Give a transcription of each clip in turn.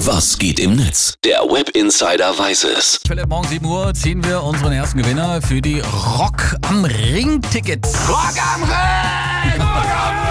Was geht im Netz? Der Web Insider weiß es. Philipp, morgen 7 Uhr ziehen wir unseren ersten Gewinner für die Rock am Ring Tickets. Rock am Ring! Rock am Ring!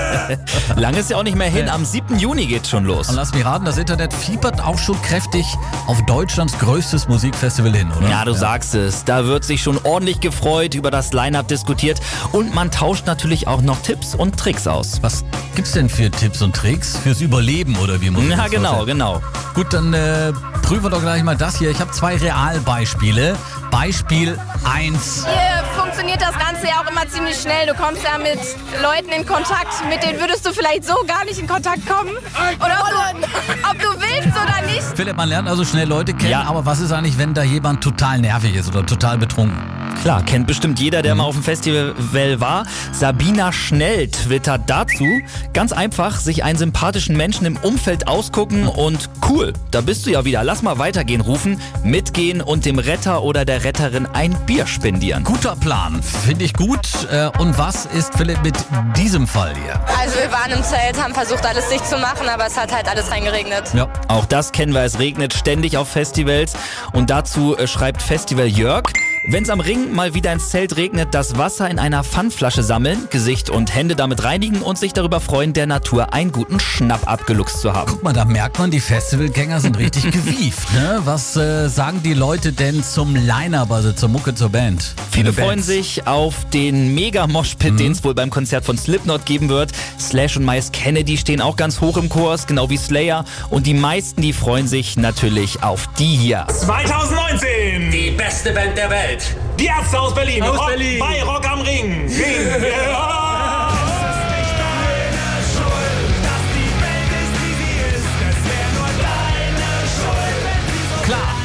Lang ist ja auch nicht mehr hin. Am 7. Juni geht's schon los. Und lass mich raten, das Internet fiebert auch schon kräftig auf Deutschlands größtes Musikfestival hin, oder? Ja, du sagst es. Da wird sich schon ordentlich gefreut, über das Line-Up diskutiert und man tauscht natürlich auch noch Tipps und Tricks aus. Was gibt's denn für Tipps und Tricks fürs Überleben oder wie muss ich Ja, das genau, vorstellen? genau. Gut, dann äh, prüfen wir doch gleich mal das hier. Ich habe zwei Realbeispiele. Beispiel 1. Hier funktioniert das Ganze ja auch immer ziemlich schnell. Du kommst ja mit Leuten in Kontakt, mit denen würdest du vielleicht so gar nicht in Kontakt kommen. Oder ob du, ob du willst oder nicht. Philipp, man lernt also schnell Leute kennen, Ja. aber was ist eigentlich, wenn da jemand total nervig ist oder total betrunken? Klar, kennt bestimmt jeder, der mal auf dem Festival war. Sabina Schnell twittert dazu, ganz einfach, sich einen sympathischen Menschen im Umfeld ausgucken und cool, da bist du ja wieder, lass mal weitergehen rufen, mitgehen und dem Retter oder der Retterin ein Bier spendieren. Guter Plan, finde ich gut. Äh, Und was ist Philipp mit diesem Fall hier? Also wir waren im Zelt, haben versucht alles dicht zu machen, aber es hat halt alles reingeregnet. Ja. Auch das kennen wir, es regnet ständig auf Festivals. Und dazu äh, schreibt Festival Jörg, wenn's am Ring mal wieder ins Zelt regnet, das Wasser in einer Pfandflasche sammeln, Gesicht und Hände damit reinigen und sich darüber freuen, der Natur einen guten Schnapp abgeluchst zu haben. Guck mal, da merkt man, die Festivalgänger sind richtig gewieft. Ne? Was äh, sagen die Leute denn zum Line-Up, also zur Mucke, zur Band? Viele Bands. freuen sich auf den Mega-Moshpit, den es wohl beim Konzert von Slipknot geben wird. Slash und Miles Kennedy stehen auch ganz hoch im Kurs, genau wie Slayer. Und die meisten, die freuen sich natürlich auf die hier. 2019! Die beste Band der Welt. Die Ärzte aus Berlin. Aus Rock, Berlin. Bei Rock am Ring. Ring.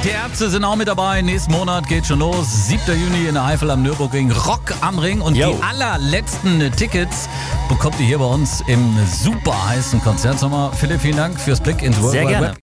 Die Ärzte sind auch mit dabei. Nächsten Monat geht schon los. 7. Juni in der Eifel am Nürburgring. Rock am Ring. Und Yo. die allerletzten Tickets bekommt ihr hier bei uns im super heißen Konzertsommer. Philipp, vielen Dank fürs Blick ins World Sehr Wide gerne. Web.